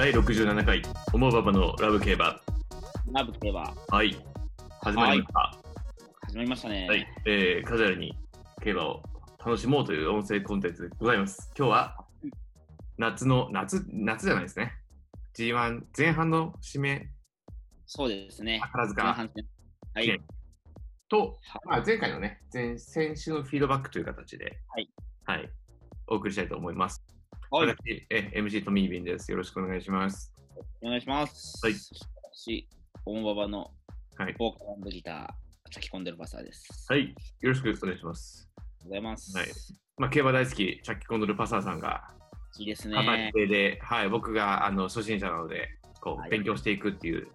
第67回、思うばばのラブ競馬。ラブ競馬、はい。始まりました。始まりましたね。はい。えー、カジュアルに競馬を楽しもうという音声コンテンツでございます。今日は、夏の、夏、夏じゃないですね。G1 前半の締め、そうですね。宝塚前半戦。はい。と、はまあ、前回のね、前先週のフィードバックという形で、はい。はい。お送りしたいと思います。はい私、え MC トミービンです。よろしくお願いします。お願いします。はい私、オンババのはい。ボーカルギター、書き込んでるバサーです。はい。よろしくお願いします。ありがとうございます。はいまあ、競馬大好き、チャッキコンドルパサーさんが、いいです片ね。手で、はい、僕があの初心者なので、こう、はい勉強していくっていう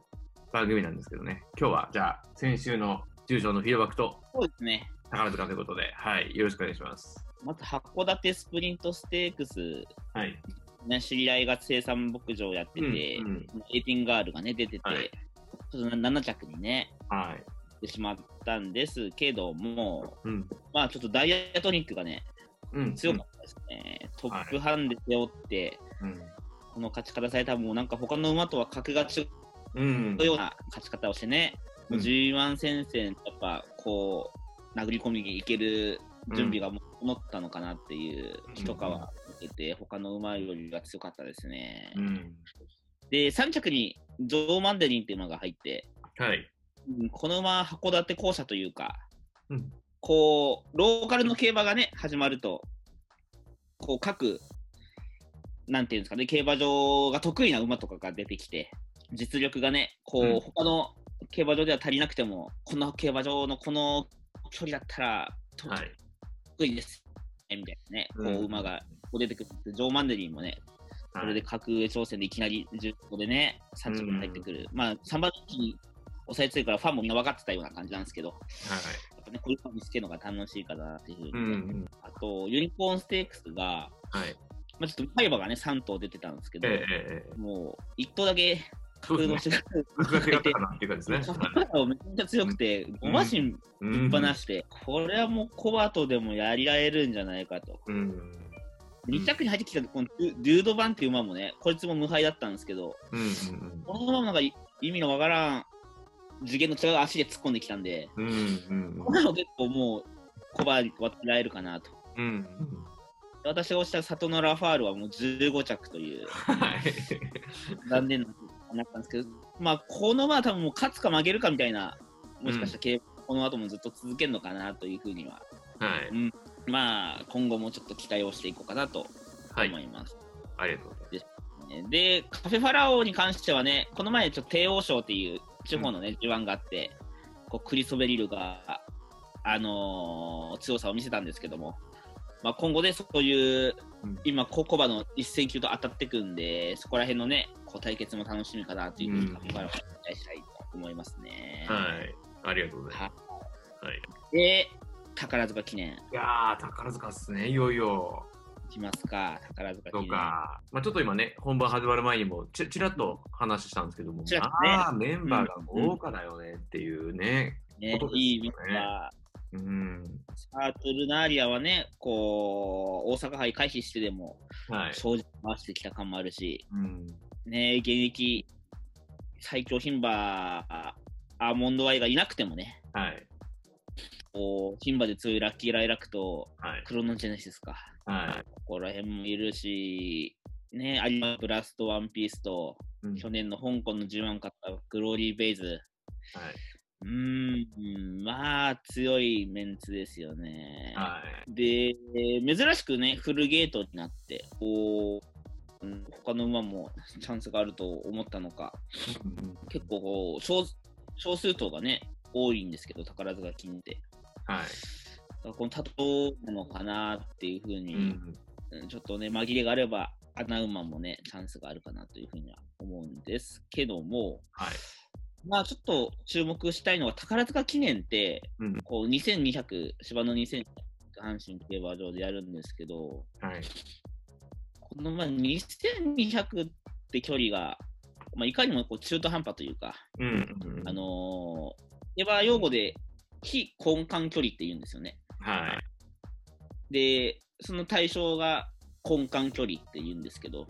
番組なんですけどね。今日は、じゃあ、先週の重賞のフィードバックとそうですね。宝塚ということで、はい、よろしくお願いします。まず、函館スプリントステークス、はい。ね、知り合いが生産牧場やってて、うんうんエイティンガールがね、出てて、はいちょっと7着にね、はい。出てしまったんですけども、うん。まあちょっとダイヤトニックがね、うん。強かったですね。トップハンで背負って、うん。この勝ち方されたらもうなんか他の馬とは格が違うん。うような勝ち方をしてね、うん G1 戦線、やっぱこう、殴り込みにいける準備が整ったのかなっていう一皮受けて、他の馬よりが強かったですね。うん。で、3着にジョー・マンデリンっていう馬が入って、はい。うんこの馬は函館校舎というか、うん。こう、ローカルの競馬がね、始まると、こう、各、なんていうんですかね、競馬場が得意な馬とかが出てきて、実力がね、こう、うん他の競馬場では足りなくても、この競馬場のこの距離だったら、とはい。得意です、ね、みたいなね、こう馬がこう出てくる。ジョー・マンデリンもね、それで格上挑戦でいきなり10個でね、3着に入ってくる。まあ、3番人気に抑えついからファンもみんな分かってたような感じなんですけど、はい。やっぱね、こういうの見つけるのが楽しいかなっていうふうに、うんうん。あと、ユニコーンステークスが、はい。まあ、ちょっとファイバーがね、3頭出てたんですけど、ええええ。もう、1頭だけそう格ですね。の違う、僕が違ったかなっていう感じですね。ファイバーめっちゃ強くて、5馬身うぶんっ放して、これはもうコバトでもやり合えるんじゃないかと。うん。2着に入ってきたこのデュュードバンっていう馬もね、こいつも無敗だったんですけど、うんこの馬もなんか意味のわからん次元の違う足で突っ込んできたんで、うん。うんこれも結構もう、コバに渡られるかなと。うん。私が推した里のラファールはもう15着というはい。残念ななったんですけど、まあ、この馬は多分もう勝つか負けるかみたいな、もしかしたら競馬この後もずっと続けるのかなというふうには、はい。まあ、今後もちょっと期待をしていこうかなとはい思。います。ありがとうございます。で、カフェファラオに関してはね、この前、ちょっと帝王賞っていう地方のね、G1 があって、こうクリソベリルが、あのー強さを見せたんですけども、まあ、今後でそういう、うん今、ココバの一戦級と当たってくんで、そこら辺のね、こう対決も楽しみかなというふうに、うんカフェファラオに期待したいと思いますね。はい。ありがとうございます。はい。で、宝塚記念、いやー、宝塚っすね、いよいよ。いきますか、宝塚記そう念。か。まあちょっと今ね、本番始まる前にもちちらっと話したんですけども、ねまあメンバーが豪華だよねっていうね。ねいい意味は、うん。サートルナーリアはね、こう、大阪杯回避してでも、はい。正直回してきた感もあるし、うん。ね、現役最強牝馬、アーモンドアイがいなくてもね、はい。こう牝馬で強いラッキーライラックとはい。クロノジェネシスか、はここら辺もいるし、ね、アリマブラストワンピースと、い。うん去年の香港の G1 勝ったグローリー・ベイズ、はい。うーん、まあ強いメンツですよね。はい。で、珍しくね、フルゲートになって、こう、うん他の馬もチャンスがあると思ったのか、うん結構こう少、少数頭がね、多いんですけど、宝塚金って。はい。この多頭なのかなっていうふうに、んちょっとね、紛れがあれば、穴馬もね、チャンスがあるかなというふうには思うんですけども、はい。まあちょっと注目したいのは、宝塚記念って、うん。こう2200、芝の2200、阪神競馬場でやるんですけど、はい。このまあ2200って距離が、まあ、いかにもこう中途半端というか、うん。うんあのー、競馬用語で非根幹距離って言うんですよね。はい。で、その対象が根幹距離って言うんですけど、はい。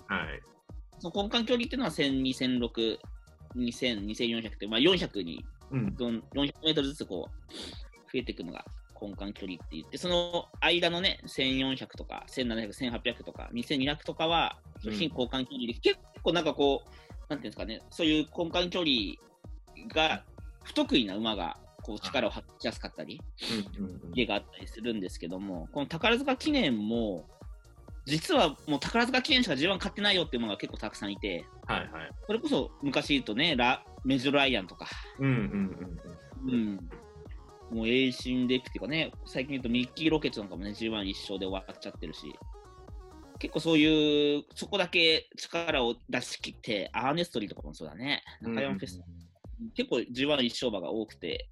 その根幹距離っていうのは1000、2006、2000、2400って、まあ、400にうん400メートルずつこう増えていくのが根幹距離って言って、その間のね、1400とか、1700、1800とか、2200とかは、うん非交換距離で、結構なんかこう、なんていうんですかね、そういう根幹距離が不得意な馬がこう力を発揮しやすかったり、うん。うん。家があったりするんですけども、この宝塚記念も、実はもう宝塚記念しか G1 買ってないよっていう馬が結構たくさんいて、はいはい。それこそ昔言うとね、メジロライアンとか、うんうんうん。もう、エイシンデピュティっていうかね、最近言うとミッキーロケッツなんかもね、G1 一勝で終わっちゃってるし、結構そういう、そこだけ力を出し切って、アーネストリーとかもそうだね、うん。中山フェス、結構 G1 一勝馬が多くて、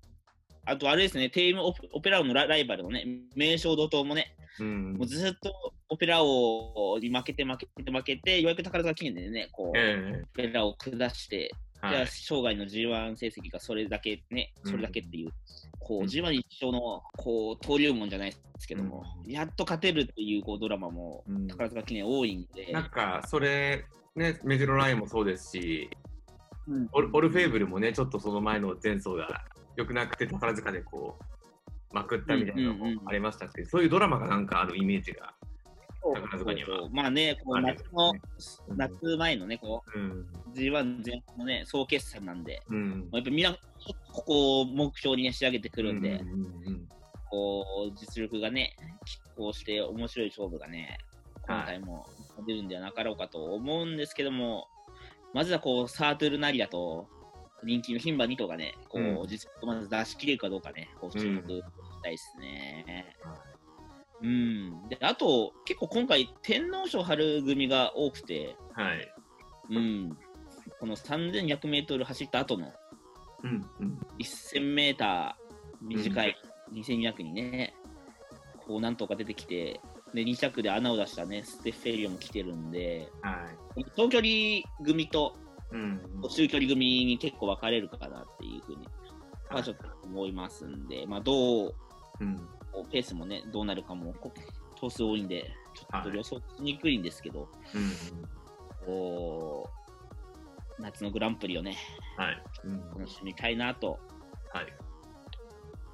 あとあれですね、テイエムオペオペラオーのラライバルのね、名称怒涛もね、うん。もうずっとオペラ王に負けて負けて負けて、ようやく宝塚記念でね、こう、え。オペラを下して、じゃあ、生涯の G1 成績がそれだけね、それだけっていう、こう、うん。G1 一勝の、こう、登竜門じゃないですけども、うん。やっと勝てるっていう、こう、ドラマも、うん。宝塚記念多いんで、なんか、それ、ね、メジロラインもそうですし、うん。オルオルフェーブルもね、ちょっとその前の前走が良くなくて、宝塚でこう、まくったみたいなのもありましたし、そういうドラマがなんかあるイメージが。まあね、こう夏の、夏前のね、こうん。う、G1 前半のね、総決算なんで、うん。やっぱみんな、ここを目標にね、仕上げてくるんで、うんうんこう、実力がね、拮抗して面白い勝負がね、今回も出るんではなかろうかと思うんですけども、まずはこう、サートゥルナリアと、人気の牝馬2頭がね、こう、うん実力をまず出し切れるかどうかね、こう、注目したいですね。はうん。で、あと、結構今回、天皇賞春組が多くて、はい。うん。この3200メートル走った後のうんうん。1000メーター短い2200にね、こうなんとか出てきて、で2着で穴を出したね、ステッフェリオも来てるんで、はい。長距離組とうん。中距離組に結構分かれるかなっていうふうに、まあ、ちょっと思いますんで、まあ、どう、うん。ペースもね、どうなるかも、こ頭数多いんで、ちょっと予想しにくいんですけど、うん。こう夏のグランプリをね、はい。うん。楽しみたいなとはい。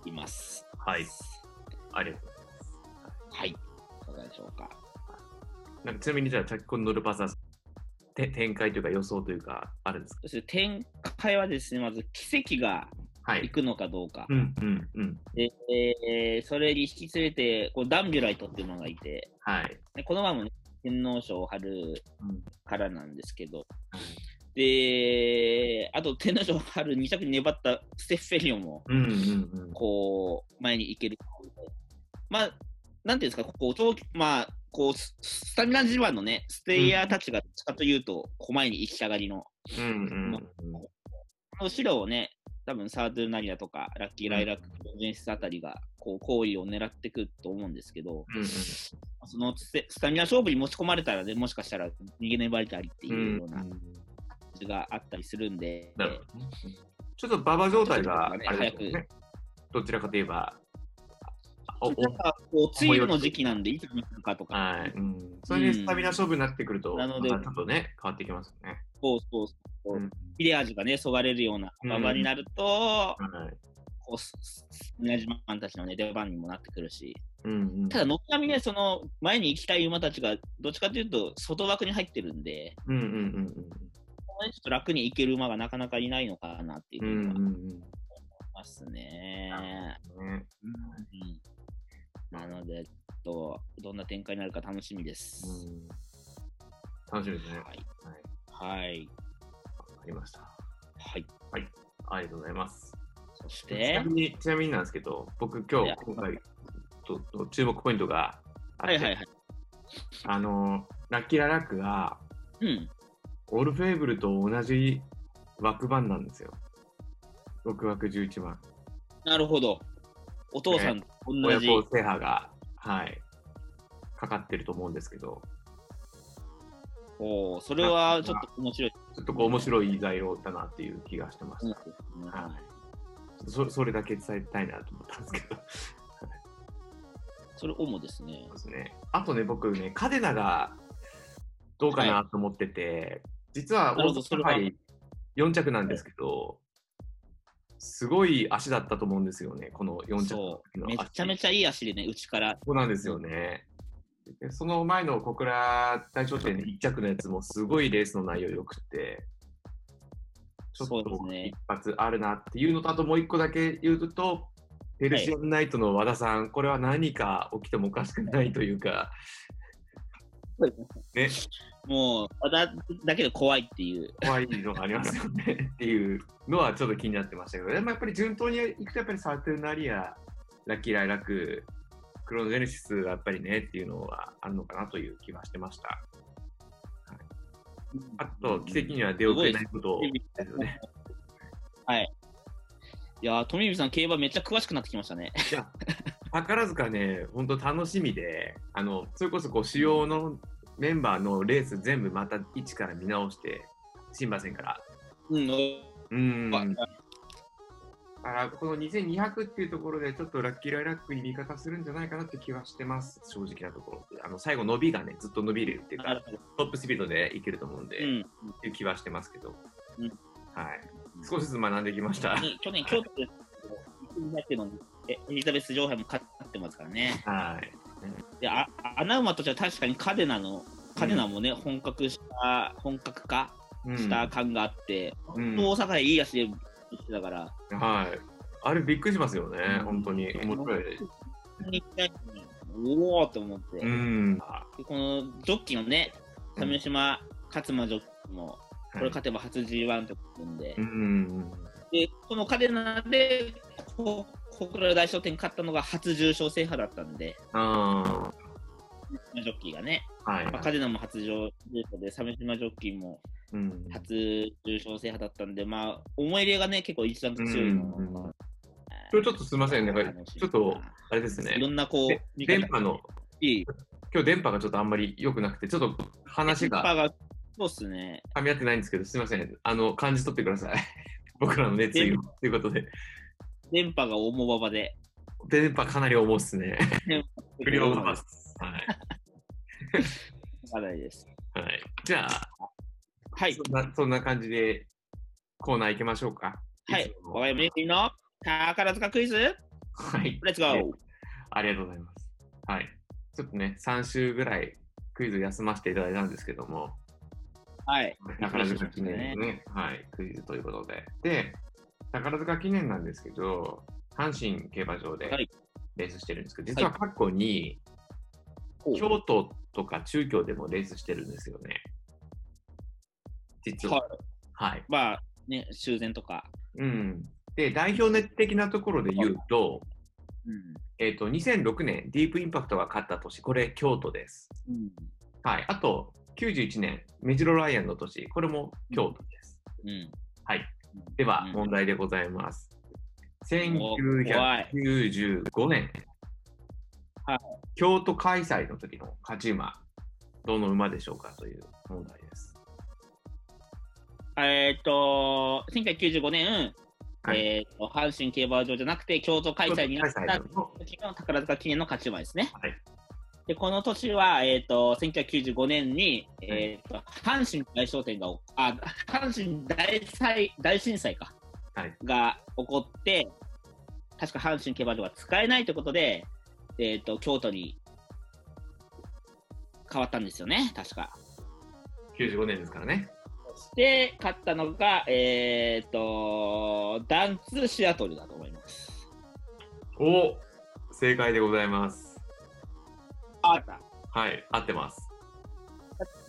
言います。はい。ありがとうはい。いかがでしょうか。なんかちなみにじゃあ、チャックコンドルパサス、て展開というか予想というか、あるんですか？展開はですね、まず奇跡がはい。行くのかどうか。うんうんうん。で、えーそれに引き連れて、こうダンビュライトっていうのがいて、はい。でこの前もね、天皇賞春うんからなんですけど、で、あと天皇賞春2着に粘ったステッフェリオも、うんうんうん。こう、前に行ける。まあ、なんていうんですか、こう、長期まあ、こう、ススタミナ自慢のね、ステイヤーたちが、かというと、こう前に行きたがりの、うんうん後ろをね、多分サードゥルナリアとか、ラッキーライラック、ジェンシスあたりが、こう、行為を狙ってくると思うんですけど、うんそのスタミナ勝負に持ち込まれたらね、もしかしたら逃げ粘りたりってうん。いうような感じがあったりするんで、なるほどねちょっと馬場状態があちょっとれですよね。どちらかといえば、おおなんかこう、梅雨の時期なんで、いつに来るかとか、はい。うん。それでスタミナ勝負になってくると、なのでちょっとね、変わってきますよね。そうそうそう、うん切れ味がね、そがれるような馬場になると、はい。こう、ススミナジマンたちのね、出番にもなってくるし、うんうん。ただ、軒並みね、その、前に行きたい馬たちが、どっちかというと、外枠に入ってるんで、うんうんうんちょっと楽に行ける馬がなかなかいないのかなっていううん。うんふうには思いうんうん。ますね。ねうんなので、どんな展開になるか楽しみです。うん。楽しみですね。はい。はい。はい。ありました。はい。ありがとうございます。ちそして？な、みに、ちなみになんですけど、僕今日、今回とと注目ポイントがあって、はいはいはい。あの、ラッキーララックが、うん。オールフェーブルと同じ枠番なんですよ。6枠11番。なるほど。お父さんと同じ。親子制覇が、はい、かかってると思うんですけど、おーそれはちょっと面白い。ちょっとこう面白い材料だなっていう気がしてました。うんはいそそれだけ伝えたいなと思ったんですけど。それ主ですねそう。ですね。あとね、僕ね、カデナがどうかなと思ってて、実はなるほど大阪杯4着なんですけど、すごい足だったと思うんですよね、この4着のめちゃめちゃいい足でね、内から。そうなんですよね。でその前の小倉大賞典1着のやつもすごいレースの内容良くて、ちょっとね。一発あるなっていうのと、あともう一個だけ言うと、ペルシアンナイトの和田さん、これは何か起きてもおかしくないというか、ね、もう、ただだけで怖いっていう。怖いのがありますよねっていうのはちょっと気になってましたけど、でもやっぱり順当にいくと、やっぱりサーテルナリア、ラッキーライラック、クロノジェネシスがやっぱりねっていうのはあるのかなという気はしてました。あと、奇跡には出遅れないことですよね。はい。いやー、富水さん、競馬めっちゃ詳しくなってきましたね。いや、宝塚ね、本当楽しみで、あの、それこそこう主要のメンバーのレース全部また一から見直して、新馬戦から。うん。うん。からこの2200っていうところでちょっとラッキーライラックに味方するんじゃないかなって気はしてます、正直なところで。あの最後伸びがね、ずっと伸びれるっていうか。トップスピードでいけると思うんで、っうん。ていう気はしてますけど、うんはい。少しずつ学んできました。ね去年、京都で、1のえエリザベス女王杯も勝ってますからね。はい。で、あ穴馬としては確かにカデナの、カデナもね、本格した、本格化うんした感があって、うん本当大阪でいい足でしてたから、はい。あれびっくりしますよね、うん本当に。面白い。おおと思って、うん。でこのジョッキーのね、鮫島勝間ジョッキーも、これ勝てば初 G1 ってことなんで、うん。でこのカデナで、こ小倉大商店勝ったのが初重賞制覇だったんで、あジョッキーがね、あ。はい。まあ、カデナも初重賞で、鮫島ジョッキーもうん。初重賞制覇だったんで、まあ、思い入れがね、結構一段と強いのうんちょっとすみませんね、ちょっと、あれですいろね。んなこう電波の、いい今日電波がちょっとあんまり良くなくて、ちょっと話ががそうっすね。噛み合ってないんですけど、すみません。あの、感じ取ってください。僕らの熱意を。ということで、電波が重馬場で。電波かなり重いっすね。不良馬です。はい。です。はい。じゃあ、はい。そんなそんな感じでコーナー行きましょうか。はいつ。もわかりましたの宝塚クイズ？はい。レッツゴーありがとうございます。はい。ちょっとね、3週ぐらいクイズ休ませていただいたんですけども、はい。宝塚記念のね、はい、クイズということで。で、宝塚記念なんですけど、阪神競馬場ではいレースしてるんですけど、実は過去にほう京都とか中京でもレースしてるんですよね。実は。はい。はい。まあ、ね、修繕とか。うん。で、代表的なところで言うと、うん。えっ、と、2006年、ディープインパクトが勝った年、これ京都です。うん。はい。あと、91年、メジロライアンの年、これも京都です。うん。はい。では、うん問題でございます。お怖い1995年、はい京都開催の時の勝ち馬、どの馬でしょうかという問題えーっと、1995年、はいえーっと、阪神競馬場じゃなくて、京都開催になった時の宝塚記念の勝ち馬ですね。はい。で、この年は、えーっと、1995年に、えーっと、阪神大商店がお、あ、阪神大災大震災か、はいが起こって、確か阪神競馬場が使えないということで、えーっと、京都に変わったんですよね、確か。95年ですからね。そして、勝ったのが、えーっと、ダンツシアトルだと思います。お正解でございます。あった。はい、合ってます。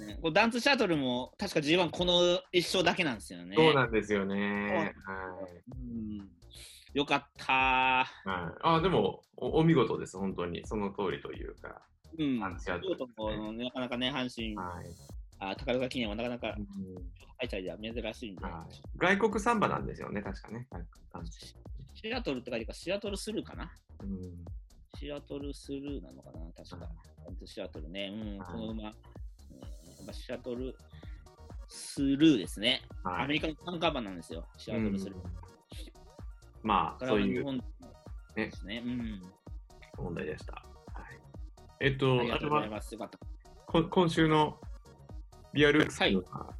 ねこれダンツシャトルも確か G1 この一勝だけなんですよね。そうなんですよね。うんよかったはい。はい、あ、でもお、お見事です、本当に。その通りというか。うん。ダンツシャトル京都もなかなかね、阪神、はい。あ宝塚記念はなかなかうん開催では珍しいんで、はい、外国サンバなんですよね、確かね。シアトルって書いてから、シアトルスルーかな？バうん。シアトルスルーなのかな？確か。シアトルね。うん、はい。この馬、えーやっぱシアトルスルーですね。はい。アメリカの単価馬なんですよ、シアトルスルー。うん。まあ、そういうですね。うん。問題でした。はい、えっと、今週のビアルークスのは。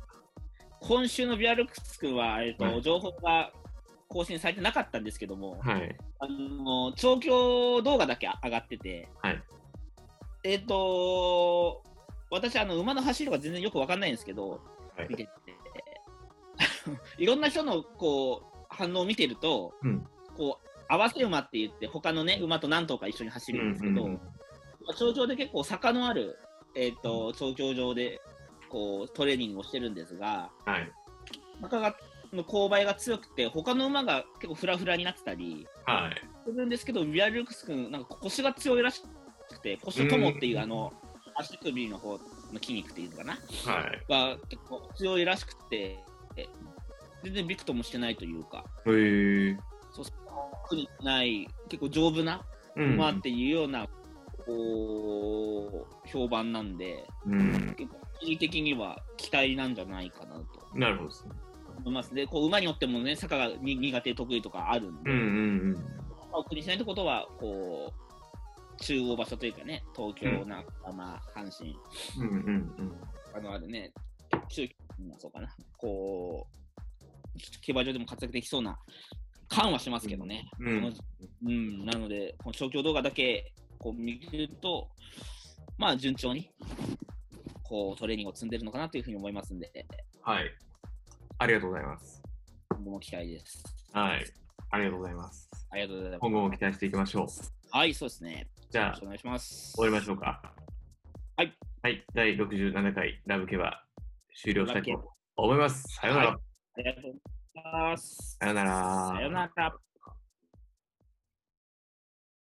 今週のビアルクス君は、えっとはい。情報が更新されてなかったんですけども、はい。あの調教動画だけ上がってて、はい。えっ、と私あの、馬の走りが全然よくわかんないんですけど、はい。見てて、いろんな人のこう反応を見てると、うん。こう合わせ馬って言って、他のね、馬と何頭か一緒に走るんですけど、うんうんうん。調教で結構坂のある、えー、と調教場でこうトレーニングをしてるんですが、はい。坂がの勾配が強くて、他の馬が結構フラフラになってたりはい。するんですけど、ビアルクス君、なんか腰が強いらしくて、腰友っていううんあの足首の方の筋肉っていうのかな、はい。が結構強いらしくて、え全然びくともしてないというか、へえ。そう苦にない、結構丈夫なうん。馬っていうような、こう評判なんで、うん。結構、個人的には期待なんじゃないかなとなるほどですね。思いますね。こう馬によってもね、坂がに苦手、得意とかあるんで、うんうんまあ、苦にしないってことは、こう、中央場所というかね、東京、うん中浜、阪神、うん。うんうんうん。あのあるね、中まあそうかな、こう、競馬場でも活躍できそうな感はしますけどね。うんうん、なので、この調教動画だけこう見ると、まあ、順調にこうトレーニングを積んでるのかなというふうに思いますんで、はい。ありがとうございます。今後も期待です。はい。ありがとうございます。ありがとうございます。今後も期待していきましょう。はい、そうですね。じゃあお願いします。終わりましょうか。はい。はい。第67回ラブケバ終了したいと思います。さようなら。ありがとうございます。さようなら。さよなら。